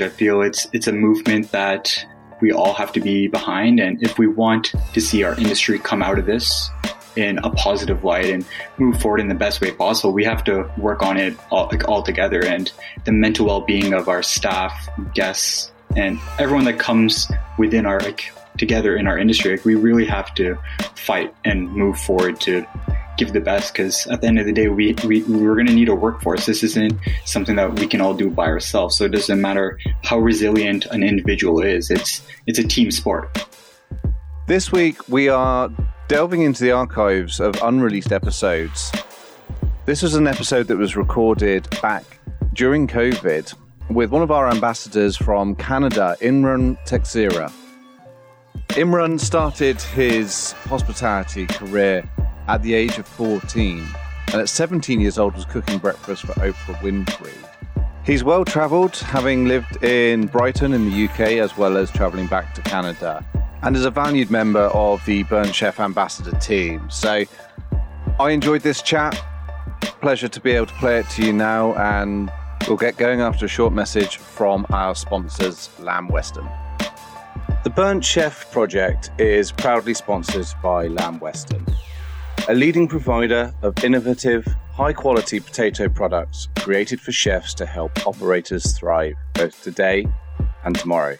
I feel it's it's a movement that we all have to be behind, and if we want to see our industry come out of this in a positive light and move forward in the best way possible, we have to work on it all, like all together. And the mental well-being of our staff, guests, and everyone that comes within our like together in our industry, like, we really have to fight and move forward to give the best because at the end of the day we, we we're going to need a workforce. This isn't something that we can all do by ourselves so it doesn't matter how resilient an individual is it's it's a team sport. This week we are delving into the archives of unreleased episodes. This was an episode that was recorded back during covid with one of our ambassadors from canada Imrun Texeira imran started his hospitality career at the age of 14, and at 17 years old was cooking breakfast for Oprah Winfrey. He's well travelled, having lived in Brighton in the UK as well as travelling back to Canada, and is a valued member of the Burnt Chef Ambassador team. So I enjoyed this chat. Pleasure to be able to play it to you now, and we'll get going after a short message from our sponsors, Lamb Weston. The Burnt Chef project is proudly sponsored by Lamb Weston a leading provider of innovative, high quality potato products created for chefs to help operators thrive both today and tomorrow.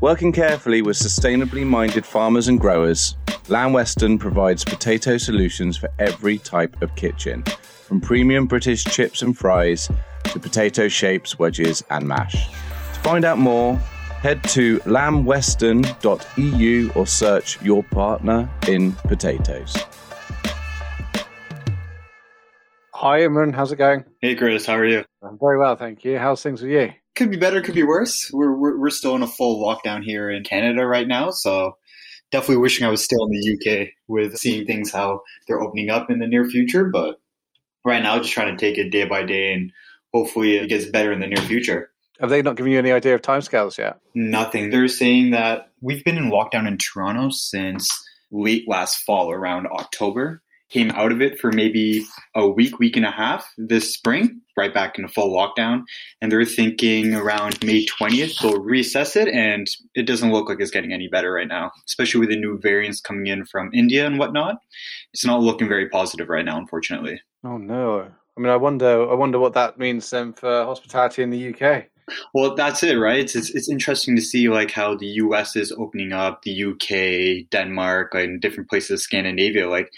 Working carefully with sustainably minded farmers and growers, Lamb Weston provides potato solutions for every type of kitchen, from premium British chips and fries to potato shapes, wedges, and mash. To find out more, head to lambweston.eu or search your partner in potatoes. Hi, Imrun. How's it going? Hey, Chris. How are you? I'm very well, thank you. How's things with you? Could be better, could be worse. We're, we're, we're still in a full lockdown here in Canada right now, so definitely wishing I was still in the UK with seeing things how they're opening up in the near future. But right now, just trying to take it day by day, and hopefully it gets better in the near future. Have they not given you any idea of timescales yet? Nothing. They're saying that we've been in lockdown in Toronto since late last fall, around October came out of it for maybe a week, week and a half this spring, right back in into full lockdown. And they're thinking around May 20th, they'll reassess it. And it doesn't look like it's getting any better right now, especially with the new variants coming in from India and whatnot. It's not looking very positive right now, unfortunately. Oh, no. I mean, I wonder, I wonder what that means then for hospitality in the UK. Well, that's it, right? It's, it's, it's interesting to see like how the U.S. is opening up, the U.K., Denmark, in different places, Scandinavia. Like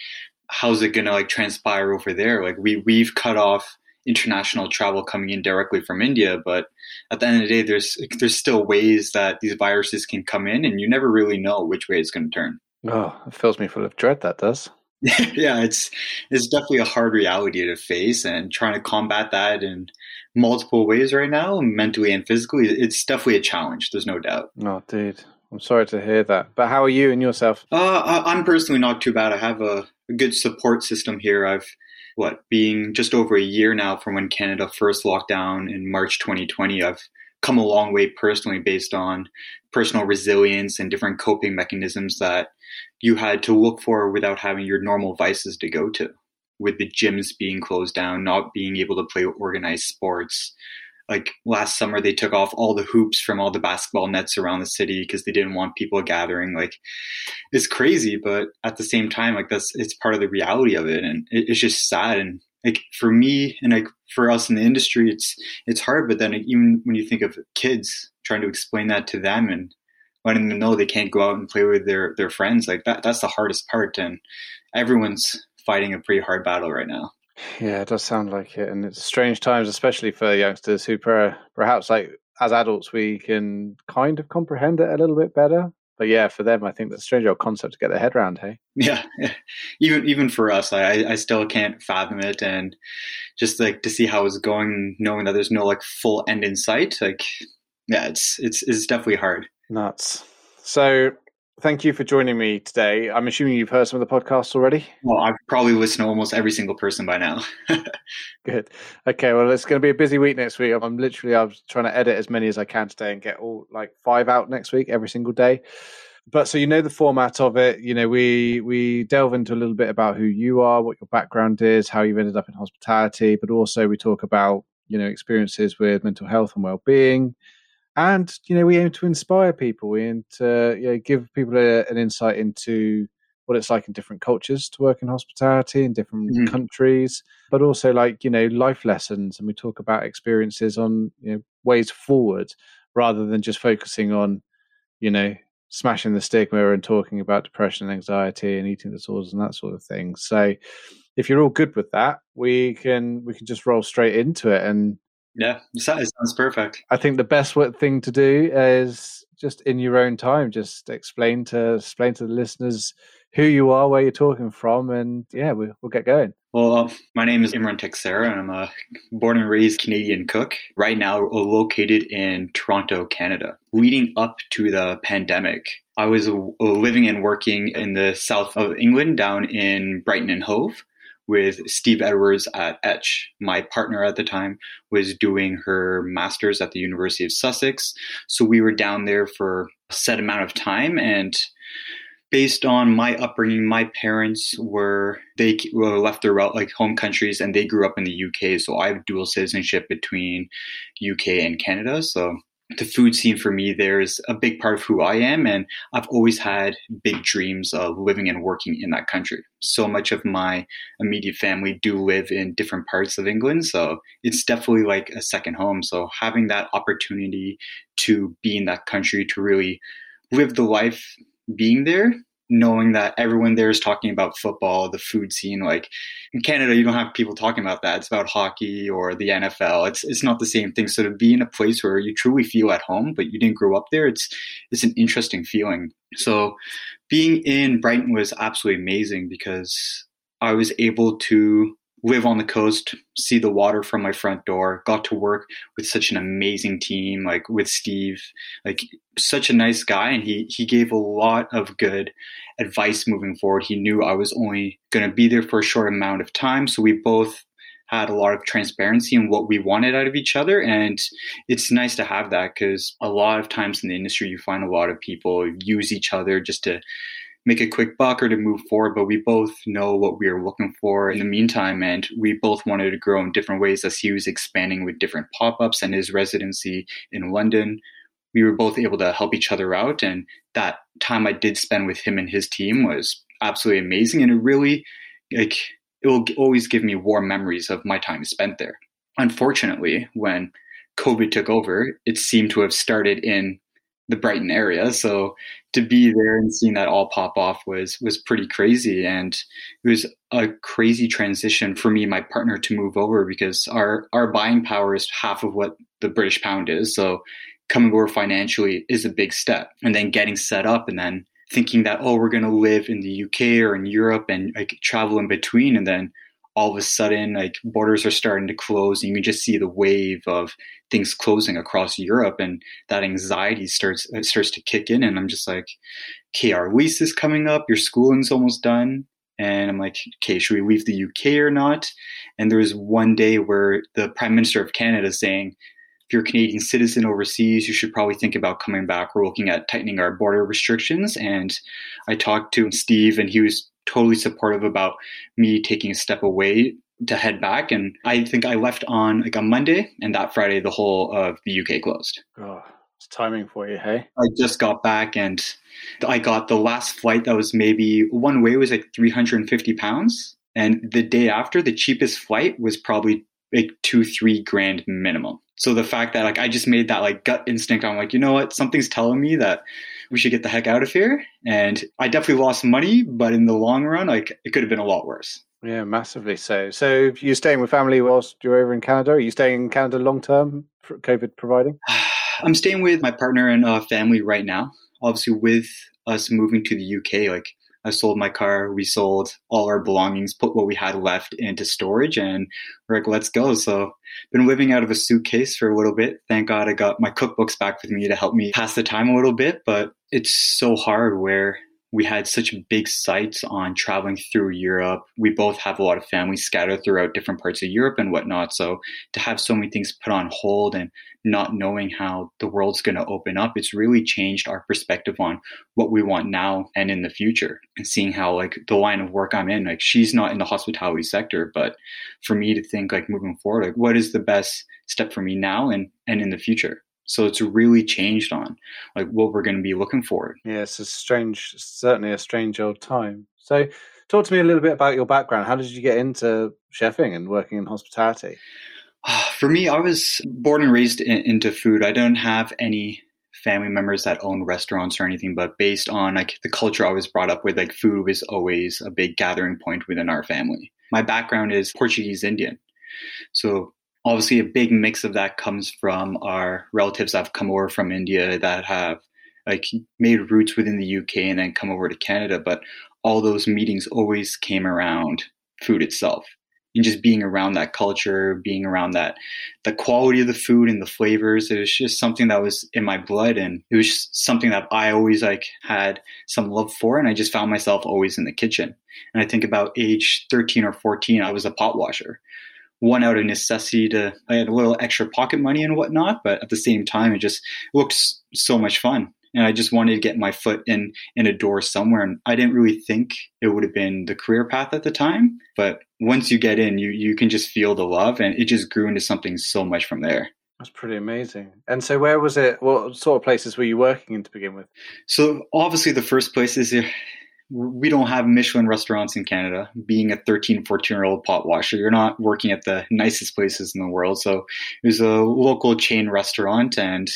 how's it going to like transpire over there? Like we we've cut off international travel coming in directly from India, but at the end of the day, there's there's still ways that these viruses can come in, and you never really know which way it's going to turn. Oh, it fills me full of dread. That does. yeah, it's it's definitely a hard reality to face, and trying to combat that in multiple ways right now, mentally and physically, it's definitely a challenge. There's no doubt. Oh, dude. I'm sorry to hear that. But how are you and yourself? Uh, I'm personally not too bad. I have a good support system here. I've what being just over a year now from when Canada first locked down in March 2020. I've come a long way personally based on personal resilience and different coping mechanisms that you had to look for without having your normal vices to go to. With the gyms being closed down, not being able to play organized sports, like last summer they took off all the hoops from all the basketball nets around the city because they didn't want people gathering like it's crazy but at the same time like that's it's part of the reality of it and it, it's just sad and like for me and like for us in the industry it's it's hard but then even when you think of kids trying to explain that to them and letting them know they can't go out and play with their their friends like that that's the hardest part and everyone's fighting a pretty hard battle right now yeah, it does sound like it, and it's strange times, especially for youngsters who perhaps, like as adults, we can kind of comprehend it a little bit better. But yeah, for them, I think that's a strange old concept to get their head around. Hey, yeah, even even for us, I I still can't fathom it, and just like to see how it's going, knowing that there's no like full end in sight, like yeah, it's it's it's definitely hard. Nuts. So thank you for joining me today. I'm assuming you've heard some of the podcasts already. Well, I've probably listened to almost every single person by now. Good. Okay. Well, it's going to be a busy week next week. I'm literally I was trying to edit as many as I can today and get all like five out next week every single day. But so you know the format of it. You know we we delve into a little bit about who you are, what your background is, how you've ended up in hospitality, but also we talk about you know experiences with mental health and well being and you know we aim to inspire people. We aim to you know, give people a, an insight into what it's like in different cultures to work in hospitality in different mm-hmm. countries but also like you know life lessons. And we talk about experiences on you know ways forward rather than just focusing on you know smashing the stigma and talking about depression and anxiety and eating disorders and that sort of thing. So if you're all good with that we can we can just roll straight into it and yeah, it sounds perfect. I think the best thing to do is just in your own time, just explain to explain to the listeners who you are, where you're talking from, and yeah, we, will get going. Well, uh, my name is Imrun Texeira, and I'm a born and raised Canadian cook. Right now, located in Toronto, Canada. Leading up to the pandemic, I was living and working in the south of England, down in Brighton and Hove with Steve Edwards at Etch. My partner at the time was doing her master's at the University of Sussex. So we were down there for a set amount of time. And based on my upbringing, my parents were, they left their like home countries and they grew up in the UK. So I have dual citizenship between UK and Canada. So the food scene for me there is a big part of who I am, and I've always had big dreams of living and working in that country. So much of my immediate family do live in different parts of England, so it's definitely like a second home. So having that opportunity to be in that country to really live the life being there knowing that everyone there is talking about football, the food scene. Like in Canada, you don't have people talking about that. It's about hockey or the NFL. It's it's not the same thing. So to be in a place where you truly feel at home, but you didn't grow up there, it's it's an interesting feeling. So being in Brighton was absolutely amazing because I was able to live on the coast, see the water from my front door, got to work with such an amazing team, like with Steve, like such a nice guy. And he, he gave a lot of good advice moving forward. He knew I was only going to be there for a short amount of time. So we both had a lot of transparency in what we wanted out of each other. And it's nice to have that because a lot of times in the industry, you find a lot of people use each other just to make a quick buck or to move forward, but we both know what we are looking for in the meantime. And we both wanted to grow in different ways as he was expanding with different pop ups and his residency in London. We were both able to help each other out. And that time I did spend with him and his team was absolutely amazing. And it really, like, it will always give me warm memories of my time spent there. Unfortunately, when COVID took over, it seemed to have started in the Brighton area. So to be there and seeing that all pop off was was pretty crazy, and it was a crazy transition for me, and my partner, to move over because our our buying power is half of what the British pound is. So coming over financially is a big step, and then getting set up, and then thinking that oh we're going to live in the UK or in Europe and like travel in between, and then all of a sudden like borders are starting to close and you can just see the wave of things closing across Europe and that anxiety starts uh, starts to kick in and I'm just like okay our lease is coming up your schooling's almost done and I'm like okay should we leave the UK or not and there was one day where the prime minister of Canada is saying if you're a Canadian citizen overseas, you should probably think about coming back. We're looking at tightening our border restrictions. And I talked to Steve, and he was totally supportive about me taking a step away to head back. And I think I left on like a Monday, and that Friday, the whole of the UK closed. Oh, it's timing for you, hey? I just got back, and I got the last flight that was maybe one way was like 350 pounds. And the day after, the cheapest flight was probably like two, three grand minimum. So the fact that like I just made that like gut instinct, I'm like, you know what? Something's telling me that we should get the heck out of here. And I definitely lost money, but in the long run, like it could have been a lot worse. Yeah, massively so. So you're staying with family whilst you're over in Canada? Are you staying in Canada long term, COVID providing? I'm staying with my partner and uh, family right now. Obviously, with us moving to the UK, like I sold my car, we sold all our belongings, put what we had left into storage, and we're like, let's go. So, been living out of a suitcase for a little bit. Thank God I got my cookbooks back with me to help me pass the time a little bit, but it's so hard where we had such big sights on traveling through Europe. We both have a lot of family scattered throughout different parts of Europe and whatnot. So to have so many things put on hold and not knowing how the world's going to open up, it's really changed our perspective on what we want now and in the future. And seeing how like the line of work I'm in, like she's not in the hospitality sector, but for me to think like moving forward, like what is the best step for me now and and in the future. So it's really changed on like what we're going to be looking for. Yeah, it's a strange, certainly a strange old time. So talk to me a little bit about your background. How did you get into chefing and working in hospitality? For me, I was born and raised in, into food. I don't have any family members that own restaurants or anything, but based on like the culture I was brought up with, like food was always a big gathering point within our family. My background is Portuguese Indian. So obviously a big mix of that comes from our relatives that have come over from India that have like made roots within the UK and then come over to Canada. But all those meetings always came around food itself and just being around that culture, being around that, the quality of the food and the flavors. It was just something that was in my blood, and it was something that I always like had some love for, and I just found myself always in the kitchen. And I think about age 13 or 14, I was a pot washer. One out of necessity to, I had a little extra pocket money and whatnot, but at the same time, it just looked so much fun and I just wanted to get my foot in in a door somewhere. And I didn't really think it would have been the career path at the time, but once you get in, you you can just feel the love, and it just grew into something so much from there. That's pretty amazing. And so, where was it? What sort of places were you working in to begin with? So, obviously, the first places we don't have Michelin restaurants in Canada. Being a 13, 14 year old pot washer, you're not working at the nicest places in the world. So it was a local chain restaurant, and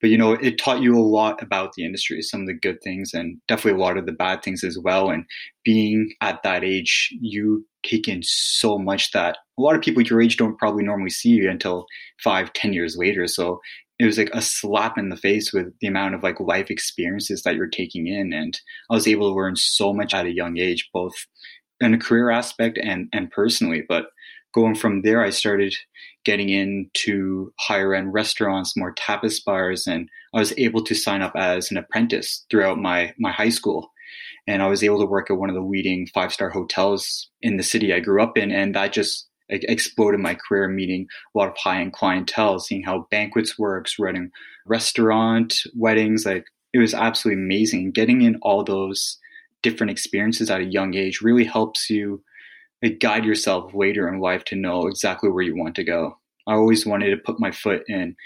but you know it taught you a lot about the industry, some of the good things, and definitely a lot of the bad things as well. And being at that age, you take in so much that a lot of people your age don't probably normally see you until five, ten years later. So it was like a slap in the face with the amount of like life experiences that you're taking in and i was able to learn so much at a young age both in a career aspect and and personally but going from there i started getting into higher end restaurants more tapas bars and i was able to sign up as an apprentice throughout my my high school. And i was able to work at one of the leading five star hotels in the city i grew up in and that just exploded my career, meeting a lot of high end clientele, seeing how banquets works, running restaurant, weddings. Like it was absolutely amazing. Getting in all those different experiences at a young age really helps you like, guide yourself later in life to know exactly where you want to go. I always wanted to put my foot in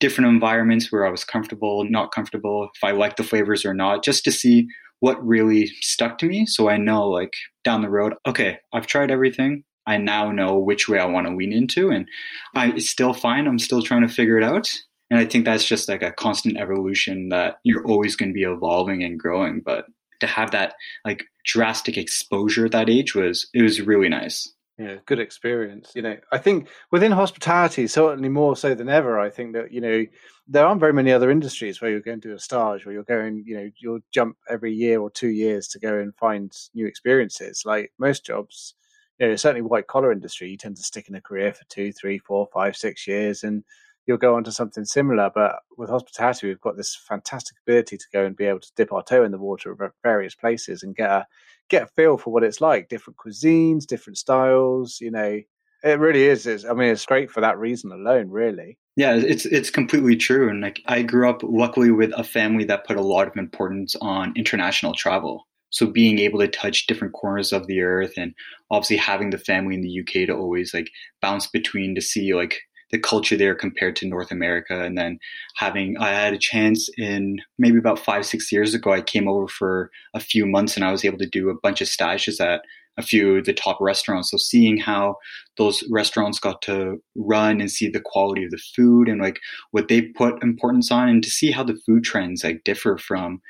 different environments where I was comfortable, not comfortable, if I liked the flavors or not, just to see what really stuck to me. So I know, like, down the road, okay, I've tried everything. I now know which way I want to lean into. And I still find I'm still trying to figure it out. And I think that's just like a constant evolution that you're always going to be evolving and growing. But to have that like drastic exposure at that age was, it was really nice. Yeah, good experience. You know, I think within hospitality, certainly more so than ever, I think that, you know, there aren't very many other industries where you're going to a stage where you're going, you know, you'll jump every year or two years to go and find new experiences. Like most jobs, you know, certainly white collar industry, you tend to stick in a career for two, three, four, five, six years, and you'll go on to something similar. But with hospitality, we've got this fantastic ability to go and be able to dip our toe in the water at various places and get a get a feel for what it's like, different cuisines, different styles. You know, it really is. It's, I mean, it's great for that reason alone, really. Yeah, it's it's completely true. And like I grew up luckily with a family that put a lot of importance on international travel. So being able to touch different corners of the earth and obviously having the family in the UK to always like bounce between to see like the culture there compared to North America. And then having, I had a chance in maybe about five, six years ago, I came over for a few months and I was able to do a bunch of stages at a few of the top restaurants. So seeing how those restaurants got to run and see the quality of the food and like what they put importance on and to see how the food trends like differ from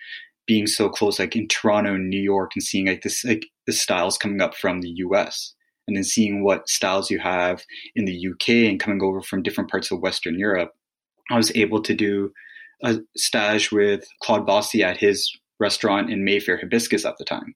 being so close, like in Toronto and New York, and seeing like this like the styles coming up from the U.S. and then seeing what styles you have in the U.K. and coming over from different parts of Western Europe, I was able to do a stage with Claude Bosi at his restaurant in Mayfair Hibiscus at the time.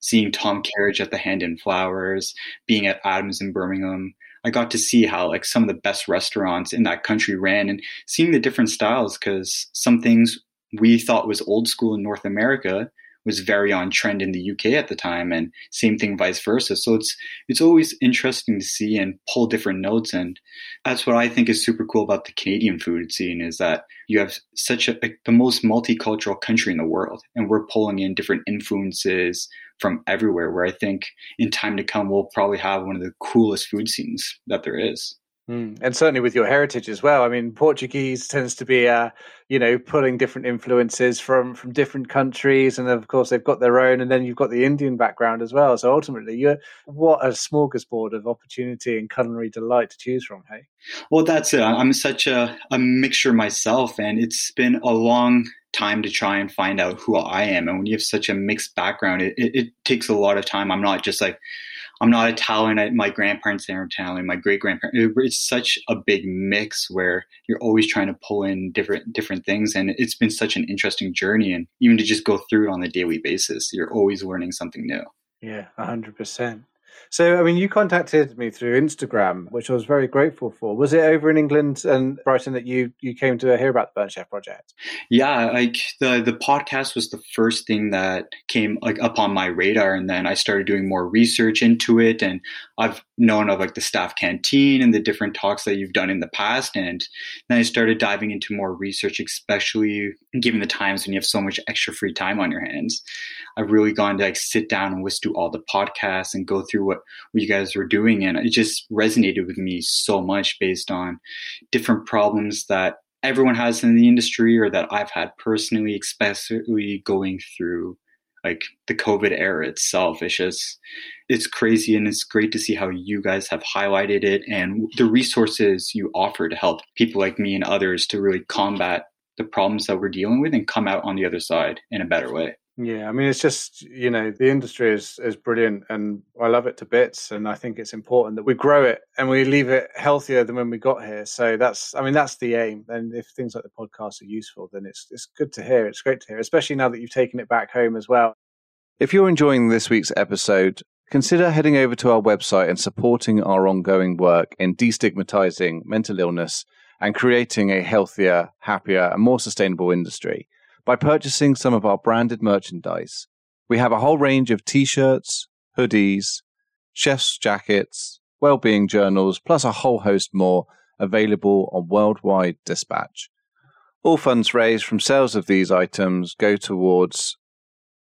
Seeing Tom Kerridge at the Hand and Flowers, being at Adam's in Birmingham, I got to see how like some of the best restaurants in that country ran and seeing the different styles because some things we thought was old school in North America was very on trend in the UK at the time and same thing vice versa. So it's it's always interesting to see and pull different notes and that's what I think is super cool about the Canadian food scene is that you have such a the most multicultural country in the world and we're pulling in different influences from everywhere where I think in time to come we'll probably have one of the coolest food scenes that there is. Mm. And certainly with your heritage as well. I mean, Portuguese tends to be, uh, you know, pulling different influences from from different countries, and of course they've got their own. And then you've got the Indian background as well. So ultimately, you're what a smorgasbord of opportunity and culinary delight to choose from. Hey. Well, that's it. I'm such a, a mixture myself, and it's been a long time to try and find out who I am. And when you have such a mixed background, it, it, it takes a lot of time. I'm not just like I'm not Italian. My grandparents are Italian. My great grandparents. It's such a big mix where you're always trying to pull in different different things, and it's been such an interesting journey. And even to just go through it on a daily basis, you're always learning something new. Yeah, hundred percent. So, I mean, you contacted me through Instagram, which I was very grateful for. Was it over in England and Brighton that you you came to hear about the Burnt Chef project? Yeah, like the the podcast was the first thing that came like up on my radar, and then I started doing more research into it, and I've known of like the staff canteen and the different talks that you've done in the past. And then I started diving into more research, especially given the times when you have so much extra free time on your hands. I've really gone to like sit down and listen to all the podcasts and go through what, what you guys were doing. And it just resonated with me so much based on different problems that everyone has in the industry or that I've had personally, especially going through like the COVID era itself. It's just, it's crazy and it's great to see how you guys have highlighted it and the resources you offer to help people like me and others to really combat the problems that we're dealing with and come out on the other side in a better way. Yeah, I mean, it's just you know the industry is is brilliant, and I love it to bits, and I think it's important that we grow it and we leave it healthier than when we got here. So that's, I mean, that's the aim. And if things like the podcast are useful, then it's it's good to hear. It's great to hear, especially now that you've taken it back home as well. If you're enjoying this week's episode, consider heading over to our website and supporting our ongoing work in destigmatizing mental illness and creating a healthier, happier, and more sustainable industry by purchasing some of our branded merchandise. We have a whole range of t shirts, hoodies, chef's jackets, well-being journals, plus a whole host more available on Worldwide Dispatch. All funds raised from sales of these items go towards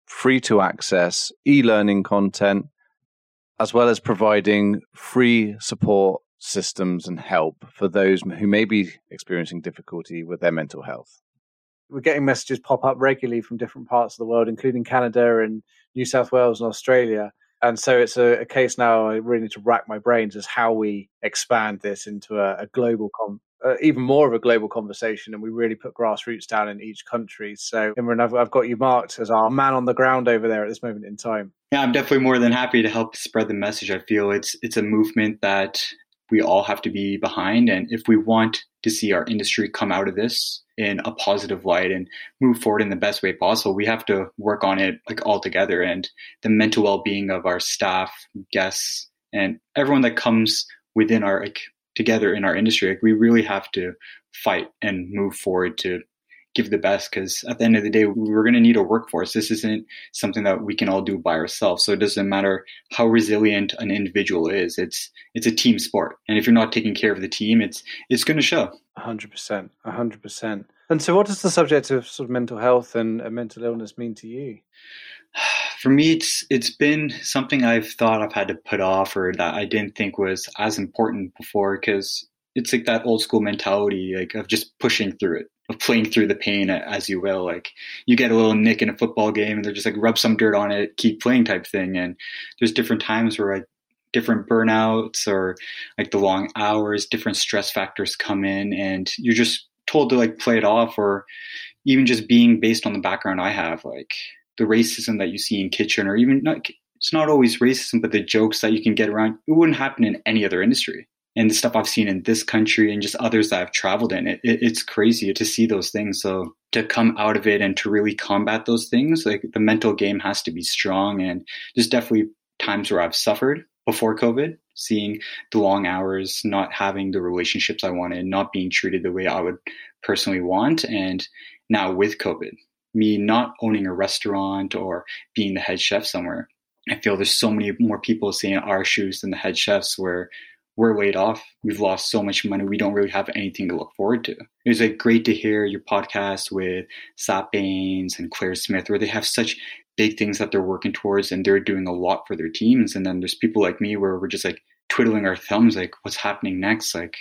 free to access e learning content, as well as providing free support systems and help for those who may be experiencing difficulty with their mental health we're getting messages pop up regularly from different parts of the world, including Canada and New South Wales and Australia. And so it's a, a case now I really need to rack my brains as how we expand this into a, a global, com- uh, even more of a global conversation, and we really put grassroots down in each country. So, Imrun, I've, I've got you marked as our man on the ground over there at this moment in time. Yeah, I'm definitely more than happy to help spread the message. I feel it's it's a movement that we all have to be behind, and if we want to see our industry come out of this in a positive light and move forward in the best way possible. We have to work on it like all together and the mental well-being of our staff, guests, and everyone that comes within our like together in our industry. Like we really have to fight and move forward to give the best because at the end of the day we're going to need a workforce. This isn't something that we can all do by ourselves. So it doesn't matter how resilient an individual is. It's it's a team sport. And if you're not taking care of the team it's it's going to show 100% 100% and so what does the subject of sort of mental health and, and mental illness mean to you? For me it's it's been something i've thought i've had to put off or that i didn't think was as important before because it's like that old school mentality like of just pushing through it of playing through the pain as you will. Like you get a little nick in a football game and they're just like rub some dirt on it, keep playing type thing. And there's different times where like different burnouts or like the long hours, different stress factors come in and you're just told to like play it off or even just being based on the background I have, like the racism that you see in kitchen or even not, it's not always racism, but the jokes that you can get around, it wouldn't happen in any other industry and the stuff I've seen in this country and just others that I've traveled in, it, it, it's crazy to see those things. So to come out of it and to really combat those things, like the mental game has to be strong. And there's definitely times where I've suffered before COVID, seeing the long hours, not having the relationships I wanted, not being treated the way I would personally want. And now with COVID, me not owning a restaurant or being the head chef somewhere, I feel there's so many more people seeing our shoes than the head chefs where we're laid off. We've lost so much money. We don't really have anything to look forward to. It was like great to hear your podcast with Sat Bains and Clare Smyth, where they have such big things that they're working towards and they're doing a lot for their teams. And then there's people like me where we're just like twiddling our thumbs, like what's happening next? Like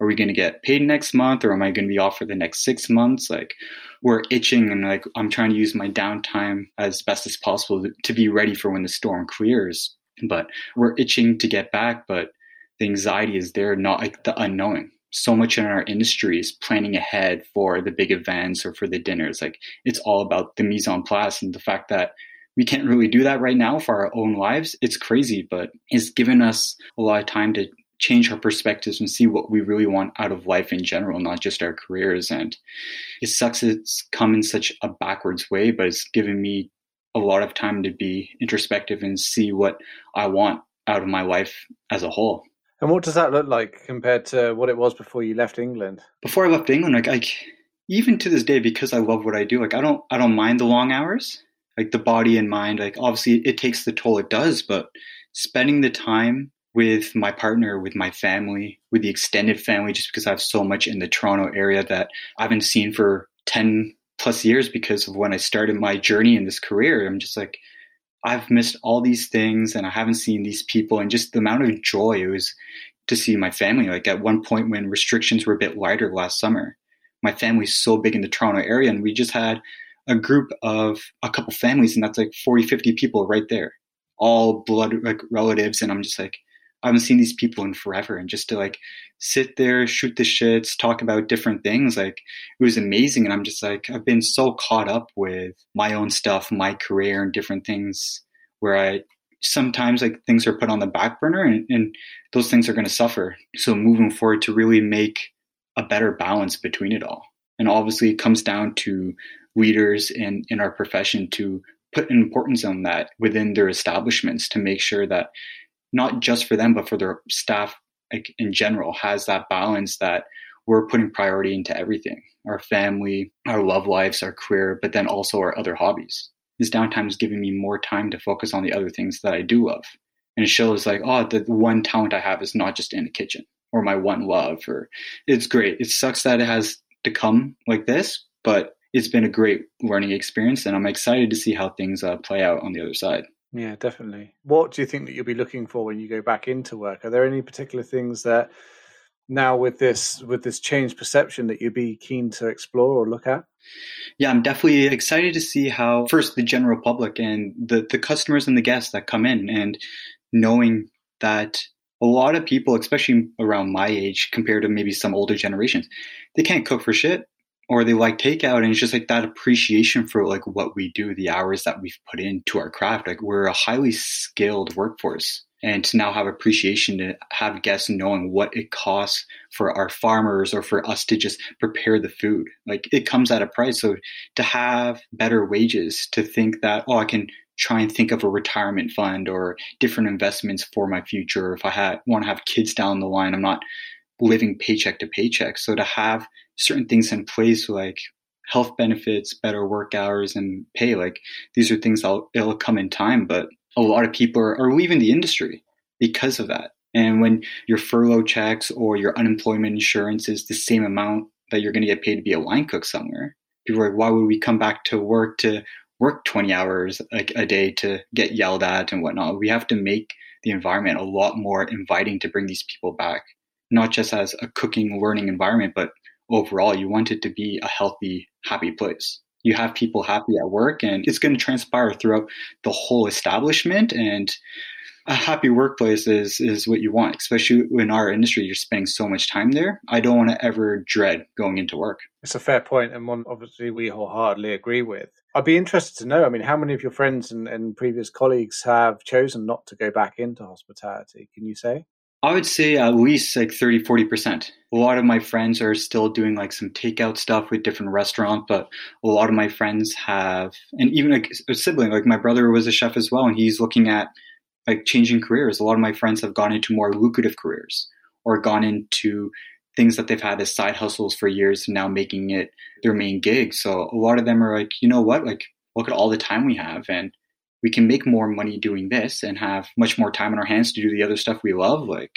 are we going to get paid next month or am I going to be off for the next six months? Like, we're itching and like I'm trying to use my downtime as best as possible to be ready for when the storm clears. But we're itching to get back, but the anxiety is there, not like the unknowing. So much in our industry is planning ahead for the big events or for the dinners. Like it's all about the mise en place and the fact that we can't really do that right now for our own lives. It's crazy, but it's given us a lot of time to change our perspectives and see what we really want out of life in general, not just our careers. And it sucks it's come in such a backwards way, but it's given me a lot of time to be introspective and see what I want out of my life as a whole. And what does that look like compared to what it was before you left England? Before I left England, like, I, even to this day, because I love what I do, like I don't, I don't mind the long hours. Like the body and mind, like obviously it takes the toll it does, but spending the time with my partner, with my family, with the extended family, just because I have so much in the Toronto area that I haven't seen for 10 plus years because of when I started my journey in this career. I'm just like, I've missed all these things and I haven't seen these people and just the amount of joy it was to see my family. Like at one point when restrictions were a bit lighter last summer, my family's so big in the Toronto area and we just had a group of a couple families and that's like 40, 50 people right there, all blood like relatives. And I'm just like, I haven't seen these people in forever. And just to like sit there, shoot the shits, talk about different things, like it was amazing. And I'm just like, I've been so caught up with my own stuff, my career, and different things where I sometimes like things are put on the back burner and, and those things are going to suffer. So moving forward to really make a better balance between it all. And obviously, it comes down to leaders in, in our profession to put an importance on that within their establishments to make sure that not just for them, but for their staff like in general, has that balance that we're putting priority into everything our family, our love lives, our career, but then also our other hobbies. This downtime is giving me more time to focus on the other things that I do love. And it shows like, oh, the one talent I have is not just in the kitchen or my one love or it's great. It sucks that it has to come like this, but it's been a great learning experience and I'm excited to see how things uh, play out on the other side. Yeah, definitely. What do you think that you'll be looking for when you go back into work? Are there any particular things that now with this with this changed perception that you'd be keen to explore or look at? Yeah, I'm definitely excited to see how first the general public and the the customers and the guests that come in and knowing that a lot of people, especially around my age compared to maybe some older generations, they can't cook for shit or they like takeout and it's just like that appreciation for like what we do the hours that we've put into our craft. Like we're a highly skilled workforce and to now have appreciation to have guests knowing what it costs for our farmers or for us to just prepare the food like it comes at a price. So to have better wages to think that oh i can try and think of a retirement fund or different investments for my future. If i had, want to have kids down the line i'm not living paycheck to paycheck so to have certain things in place like health benefits, better work hours, and pay. Like these are things that'll it'll come in time, but a lot of people are, are leaving the industry because of that. And when your furlough checks or your unemployment insurance is the same amount that you're going to get paid to be a line cook somewhere, people are like, why would we come back to work to work 20 hours like a day to get yelled at and whatnot? We have to make the environment a lot more inviting to bring these people back, not just as a cooking learning environment, but overall, you want it to be a healthy, happy place. You have people happy at work, and it's going to transpire throughout the whole establishment. And a happy workplace is is what you want, especially in our industry. You're spending so much time there. I don't want to ever dread going into work. It's a fair point, and one obviously we wholeheartedly agree with. I'd be interested to know. I mean, how many of your friends and, and previous colleagues have chosen not to go back into hospitality? Can you say? I would say at least like 30, 40%. A lot of my friends are still doing like some takeout stuff with different restaurants, but a lot of my friends have, and even like a sibling, like my brother was a chef as well, and he's looking at like changing careers. A lot of my friends have gone into more lucrative careers or gone into things that they've had as side hustles for years and now making it their main gig. So a lot of them are like, you know what, like look at all the time we have and we can make more money doing this and have much more time on our hands to do the other stuff we love. Like,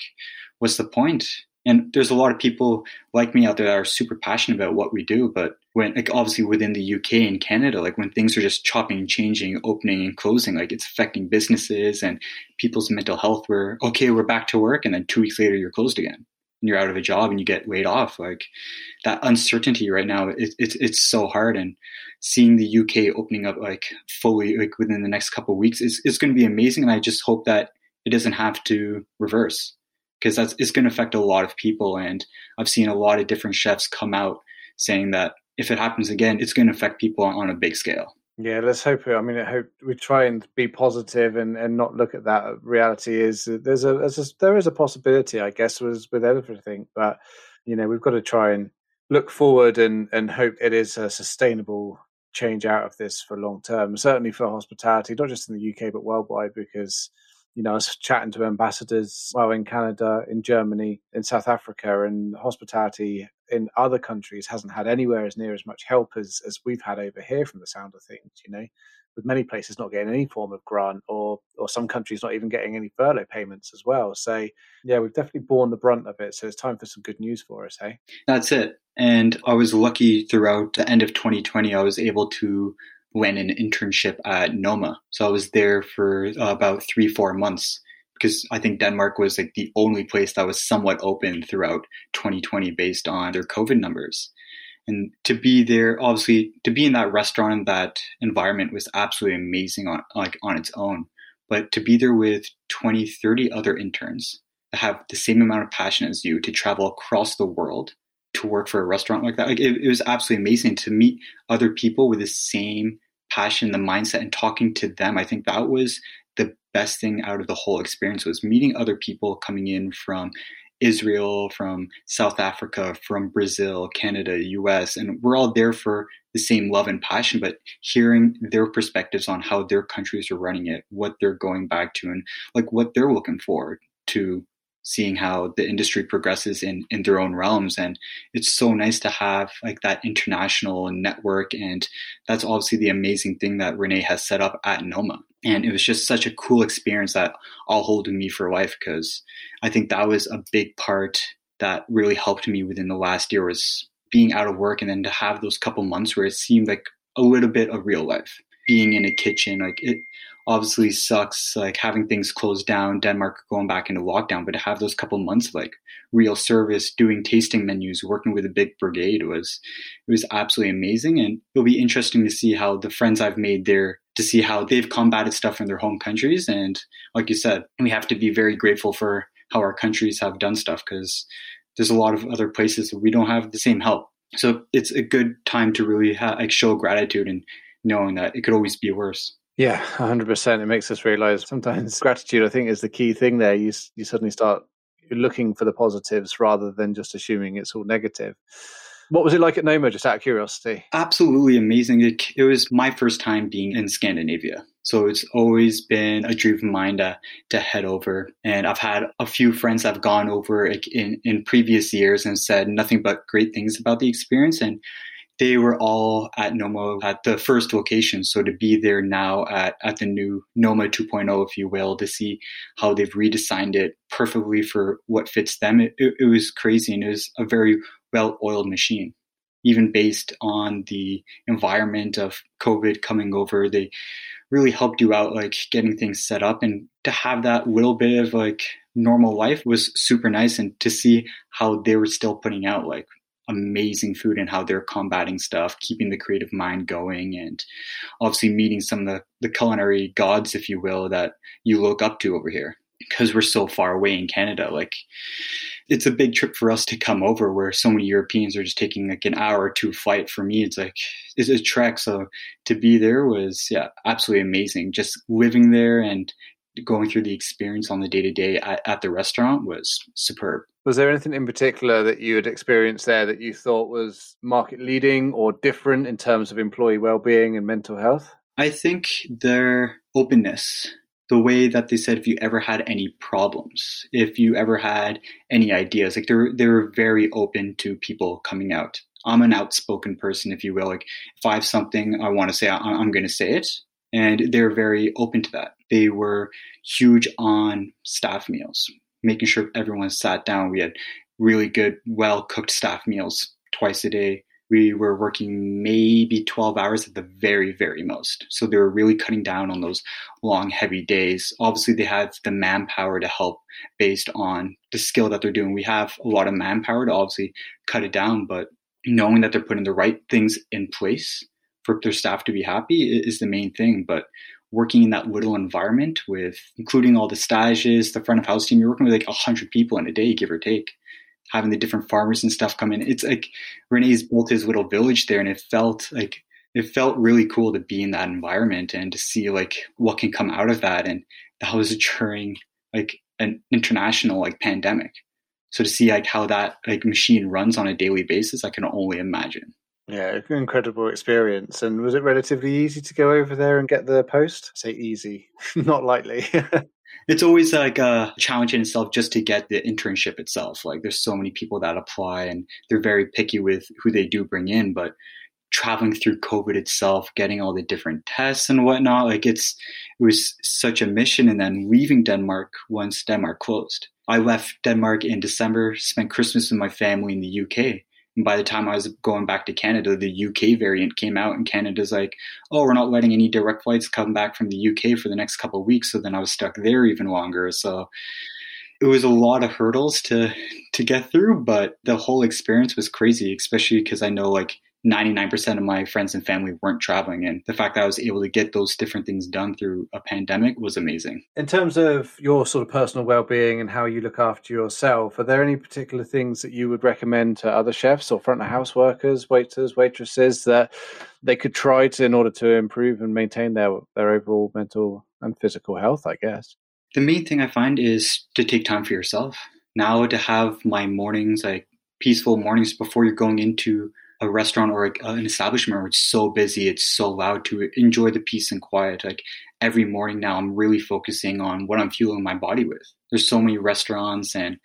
what's the point? And there's a lot of people like me out there that are super passionate about what we do. But when, like, obviously within the UK and Canada, like when things are just chopping and changing, opening and closing, like it's affecting businesses and people's mental health. We're okay, we're back to work. And then two weeks later, you're closed again. You're out of a job and you get laid off. Like that uncertainty right now, it, it's it's so hard. And seeing the UK opening up like fully like within the next couple of weeks is is going to be amazing. And I just hope that it doesn't have to reverse because that's it's going to affect a lot of people. And I've seen a lot of different chefs come out saying that if it happens again, it's going to affect people on, on a big scale. Yeah, let's hope. I mean, I hope we try and be positive and, and not look at that. Uh, reality is uh, there's a, there's a there is a possibility, I guess, was with everything, but you know we've got to try and look forward and and hope it is a sustainable change out of this for long term. Certainly for hospitality, not just in the UK but worldwide, because you know, I was chatting to ambassadors, well, in Canada, in Germany, in South Africa, and hospitality in other countries hasn't had anywhere as near as much help as, as we've had over here from the sound of things, you know, with many places not getting any form of grant or, or some countries not even getting any furlough payments as well. So, yeah, we've definitely borne the brunt of it. So it's time for some good news for us, hey? That's it. And I was lucky throughout the end of 2020, I was able to went an internship at Noma. So I was there for uh, about three, four months because I think Denmark was like the only place that was somewhat open throughout 2020 based on their COVID numbers. And to be there, obviously, to be in that restaurant, that environment was absolutely amazing on like on its own. But to be there with 20, 30 other interns that have the same amount of passion as you to travel across the world to work for a restaurant like that. Like it, it, was absolutely amazing to meet other people with the same passion, the mindset, and talking to them. I think that was the best thing out of the whole experience was meeting other people coming in from Israel, from South Africa, from Brazil, Canada, US, and we're all there for the same love and passion, but hearing their perspectives on how their countries are running it, what they're going back to, and like what they're looking forward to seeing how the industry progresses in in their own realms. And it's so nice to have like that international network. And that's obviously the amazing thing that René has set up at noma. And it was just such a cool experience that i'll hold with me for life because i think that was a big part that really helped me within the last year was being out of work and then to have those couple months where it seemed like a little bit of real life. Being in a kitchen like it obviously sucks like having things closed down denmark going back into lockdown but to have those couple months like real service doing tasting menus working with a big brigade was it was absolutely amazing. And it'll be interesting to see how the friends i've made there to see how they've combated stuff in their home countries. And like you said we have to be very grateful for how our countries have done stuff because there's a lot of other places that we don't have the same help. So it's a good time to really ha- like show gratitude and knowing that it could always be worse yeah, 100%. It makes us realize sometimes gratitude, I think, is the key thing there. You, you suddenly start looking for the positives rather than just assuming it's all negative. What was it like at Noma, just out of curiosity? Absolutely amazing. It, it was my first time being in Scandinavia. So it's always been a dream of mine to, to head over. And I've had a few friends that have gone over in, in previous years and said nothing but great things about the experience. And they were all at Noma at the first location. So to be there now at, at the new Noma 2.0, if you will, to see how they've redesigned it perfectly for what fits them, it, it, it was crazy. And it was a very well oiled machine. Even based on the environment of COVID coming over, they really helped you out, like getting things set up. And to have that little bit of like normal life was super nice. And to see how they were still putting out like amazing food and how they're combating stuff, keeping the creative mind going, and obviously meeting some of the, the culinary gods, if you will, that you look up to over here. Because we're so far away in Canada, like it's a big trip for us to come over where so many Europeans are just taking like an hour or two flight. For me, it's like it's a trek. So to be there was yeah, absolutely amazing. Just living there and going through the experience on the day to day at the restaurant was superb. Was there anything in particular that you had experienced there that you thought was market leading or different in terms of employee well-being and mental health? I think their openness, the way that they said if you ever had any problems, if you ever had any ideas, like they're they're very open to people coming out. I'm an outspoken person, if you will. Like if I have something I want to say, I'm going to say it and they're very open to that. They were huge on staff meals, making sure everyone sat down. We had really good, well cooked staff meals twice a day, we were working maybe 12 hours at the very, very most. So they were really cutting down on those long, heavy days. Obviously, they have the manpower to help based on the skill that they're doing. We have a lot of manpower to obviously cut it down, but knowing that they're putting the right things in place for their staff to be happy is the main thing. But working in that little environment with including all the stages, the front of house team, you're working with like 100 people in a day, give or take having the different farmers and stuff come in. It's like René's built his little village there, and it felt like it felt really cool to be in that environment and to see like what can come out of that. And that was during like an international like pandemic. So to see like how that like machine runs on a daily basis, I can only imagine. Yeah, incredible experience. And was it relatively easy to go over there and get the post? I say easy, not lightly. it's always like uh, a challenge in itself just to get the internship itself. Like there's so many people that apply and they're very picky with who they do bring in, but traveling through COVID itself, getting all the different tests and whatnot, like it's it was such a mission. And then leaving Denmark once Denmark closed. I left Denmark in December, spent Christmas with my family in the UK. And by the time I was going back to Canada, the UK variant came out, and Canada's like, oh, we're not letting any direct flights come back from the UK for the next couple weeks. So then I was stuck there even longer. So it was a lot of hurdles to to get through, but the whole experience was crazy, especially because I know like 99% of my friends and family weren't traveling. And the fact that i was able to get those different things done through a pandemic was amazing. In terms of your sort of personal well-being and how you look after yourself are there any particular things that you would recommend to other chefs or front of house workers waiters waitresses that they could try to in order to improve and maintain their their overall mental and physical health i guess? The main thing i find is to take time for yourself. Now to have my mornings like peaceful mornings before you're going into a restaurant or a, an establishment where it's so busy, it's so loud to enjoy the peace and quiet. Like every morning now, I'm really focusing on what I'm fueling my body with. There's so many restaurants and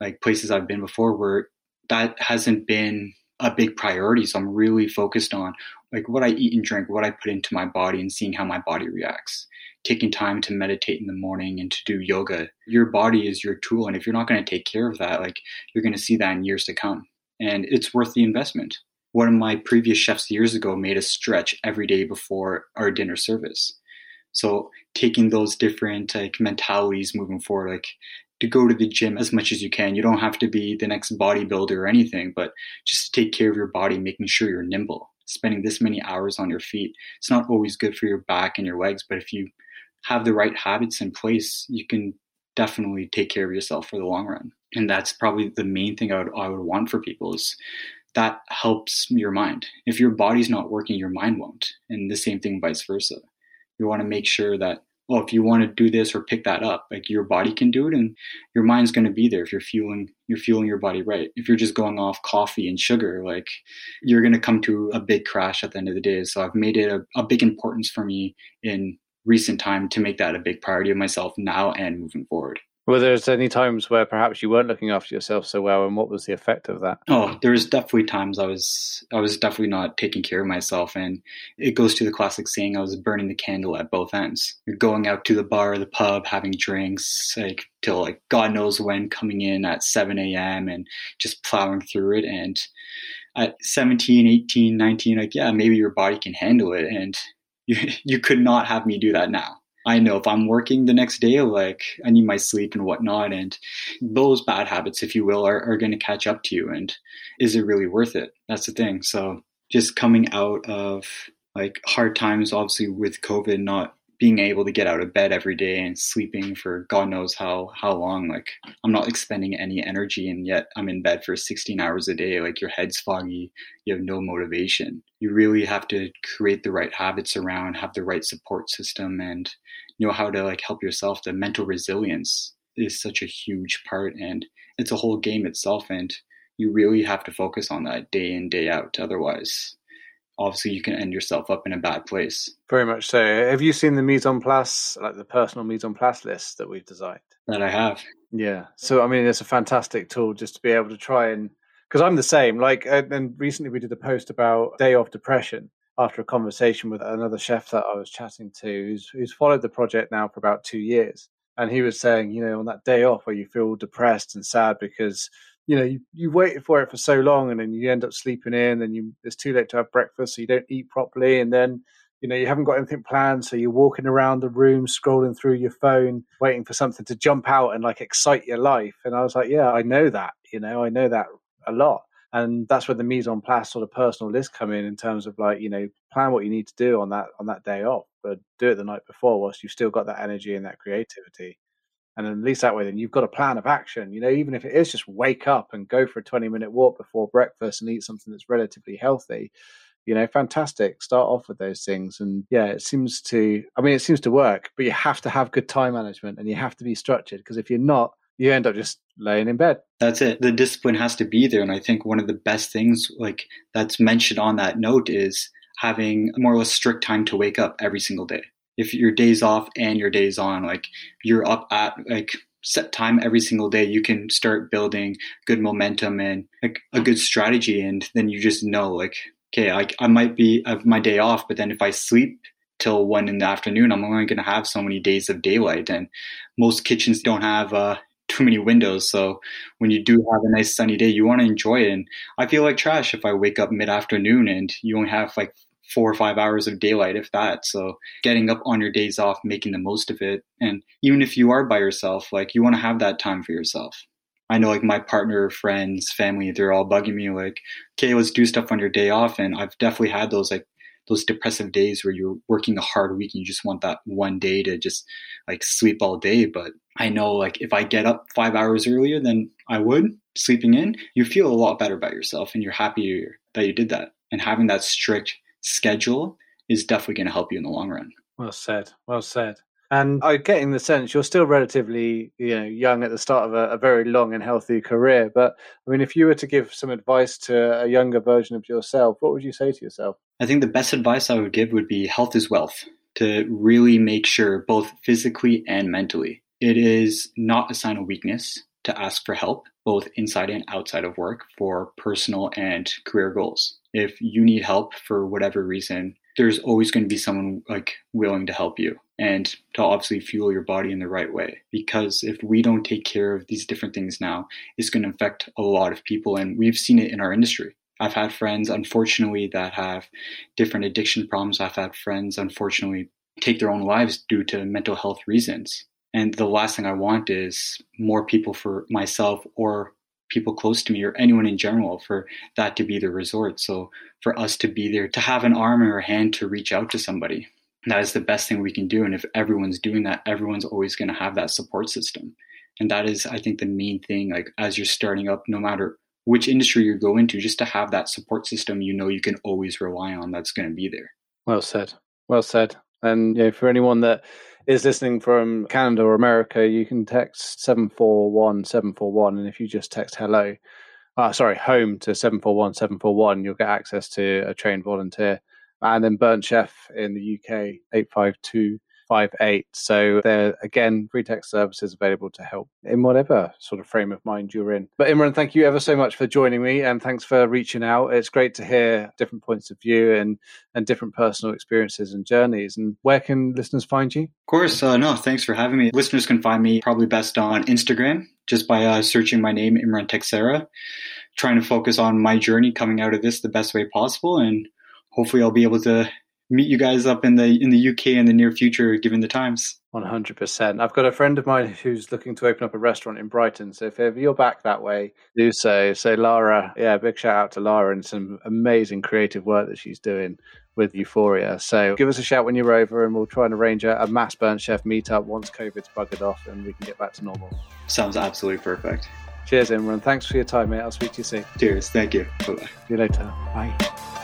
like places I've been before where that hasn't been a big priority. So I'm really focused on like what I eat and drink, what I put into my body, and seeing how my body reacts. Taking time to meditate in the morning and to do yoga. Your body is your tool, and if you're not going to take care of that, like you're going to see that in years to come. And it's worth the investment one of my previous chefs years ago made us stretch every day before our dinner service. So taking those different like mentalities moving forward, like to go to the gym as much as you can. You don't have to be the next bodybuilder or anything, but just to take care of your body, making sure you're nimble. Spending this many hours on your feet, it's not always good for your back and your legs, but if you have the right habits in place, you can definitely take care of yourself for the long run. And that's probably the main thing I would, I would want for people is that helps your mind. If your body's not working, your mind won't. And the same thing vice versa. You want to make sure that, oh, if you want to do this or pick that up, like your body can do it and your mind's going to be there if you're fueling you're fueling your body right. If you're just going off coffee and sugar, like you're going to come to a big crash at the end of the day. So I've made it a, a big importance for me in recent time to make that a big priority of myself now and moving forward. Were there any times where perhaps you weren't looking after yourself so well, and what was the effect of that? Oh, there was definitely times I was I was definitely not taking care of myself, and it goes to the classic saying: I was burning the candle at both ends. You're going out to the bar, or the pub, having drinks, like till like God knows when, coming in at 7 a.m. and just plowing through it. And at 17, 18, 19, like yeah, maybe your body can handle it, and you you could not have me do that now I know if I'm working the next day, like I need my sleep and whatnot. And those bad habits, if you will, are, are going to catch up to you. And is it really worth it? That's the thing. So just coming out of like hard times, obviously with COVID, not being able to get out of bed every day and sleeping for God knows how how long. Like I'm not expending any energy, and yet I'm in bed for 16 hours a day. Like your head's foggy, you have no motivation. You really have to create the right habits around, have the right support system, and know how to like help yourself. The mental resilience is such a huge part, and it's a whole game itself. And you really have to focus on that day in day out. Otherwise, obviously you can end yourself up in a bad place. Very much so. Have you seen the mise en place, like the personal mise en place list that we've designed? That I have. Yeah. So I mean, it's a fantastic tool just to be able to try and because I'm the same. Like, uh, and recently we did a post about day off depression after a conversation with another chef that I was chatting to, who's who's followed the project now for about two years, and he was saying, you know, on that day off where you feel depressed and sad because you know you, you waited for it for so long and then you end up sleeping in and you it's too late to have breakfast so you don't eat properly and then you know you haven't got anything planned so you're walking around the room scrolling through your phone waiting for something to jump out and like excite your life. And i was like yeah i know that you know i know that a lot. And that's where the mise en place sort of personal list come in in terms of like you know plan what you need to do on that on that day off but do it the night before whilst you've still got that energy and that creativity and at least that way then you've got a plan of action you know even if it is just wake up and go for a 20 minute walk before breakfast and eat something that's relatively healthy you know fantastic. Start off with those things and yeah it seems to i mean it seems to work but you have to have good time management and you have to be structured because if you're not you end up just laying in bed. That's it. The discipline has to be there and i think one of the best things like that's mentioned on that note is having a more or less strict time to wake up every single day if your days off and your days on like you're up at like set time every single day you can start building good momentum and like a good strategy and then you just know like okay i, I might be have my day off but then if i sleep till one in the afternoon i'm only going to have so many days of daylight and most kitchens don't have uh, too many windows so when you do have a nice sunny day you want to enjoy it and i feel like trash if i wake up mid-afternoon and you only have like four or five hours of daylight, if that. So getting up on your days off, making the most of it. And even if you are by yourself, like you want to have that time for yourself. I know like my partner, friends, family, they're all bugging me like, okay, let's do stuff on your day off. And I've definitely had those like those depressive days where you're working a hard week and you just want that one day to just like sleep all day. But I know like if I get up five hours earlier than I would sleeping in, you feel a lot better about yourself and you're happier that you did that. And having that strict schedule is definitely going to help you in the long run. Well said. Well said. And I get in the sense you're still relatively, you know, young at the start of a, a, very long and healthy career. But I mean, if you were to give some advice to a younger version of yourself, what would you say to yourself? I think the best advice I would give would be health is wealth. To really make sure, both physically and mentally, it is not a sign of weakness to ask for help, both inside and outside of work, for personal and career goals if you need help for whatever reason, there's always going to be someone like willing to help you and to obviously fuel your body in the right way. Because if we don't take care of these different things now, it's going to affect a lot of people. And we've seen it in our industry. I've had friends, unfortunately, that have different addiction problems. I've had friends, unfortunately, take their own lives due to mental health reasons. And the last thing I want is more people for myself or people close to me or anyone in general for that to be the resort. So for us to be there, to have an arm or a hand to reach out to somebody, that is the best thing we can do. And if everyone's doing that, everyone's always going to have that support system. And that is, I think, the main thing. Like as you're starting up, no matter which industry you go into, just to have that support system, you know, you can always rely on. That's going to be there. Well said. Well said. And you know, for anyone that is listening from Canada or America, you can text 741 741. And if you just text hello, uh, sorry, home to 741 741, you'll get access to a trained volunteer. And then Burnt Chef in the UK, 852 58. So there again, free text services available to help in whatever sort of frame of mind you're in. But Imrun, thank you ever so much for joining me and thanks for reaching out. It's great to hear different points of view and and different personal experiences and journeys. And where can listeners find you? Of course, uh, no, thanks for having me. Listeners can find me probably best on Instagram just by uh, searching my name, Imrun Texeira. Trying to focus on my journey coming out of this the best way possible and hopefully I'll be able to meet you guys up in the in the UK in the near future, given the times. One hundred percent. I've got a friend of mine who's looking to open up a restaurant in Brighton. So if ever you're back that way, do so. So Lara, yeah, big shout out to Lara and some amazing creative work that she's doing with Euphoria. So give us a shout when you're over, and we'll try and arrange a, a mass Burnt Chef meetup once COVID's buggered off and we can get back to normal. Sounds absolutely perfect. Cheers, Imrun. Thanks for your time, mate. I'll speak to you soon. Cheers. Thank you. Bye. See you later. Bye.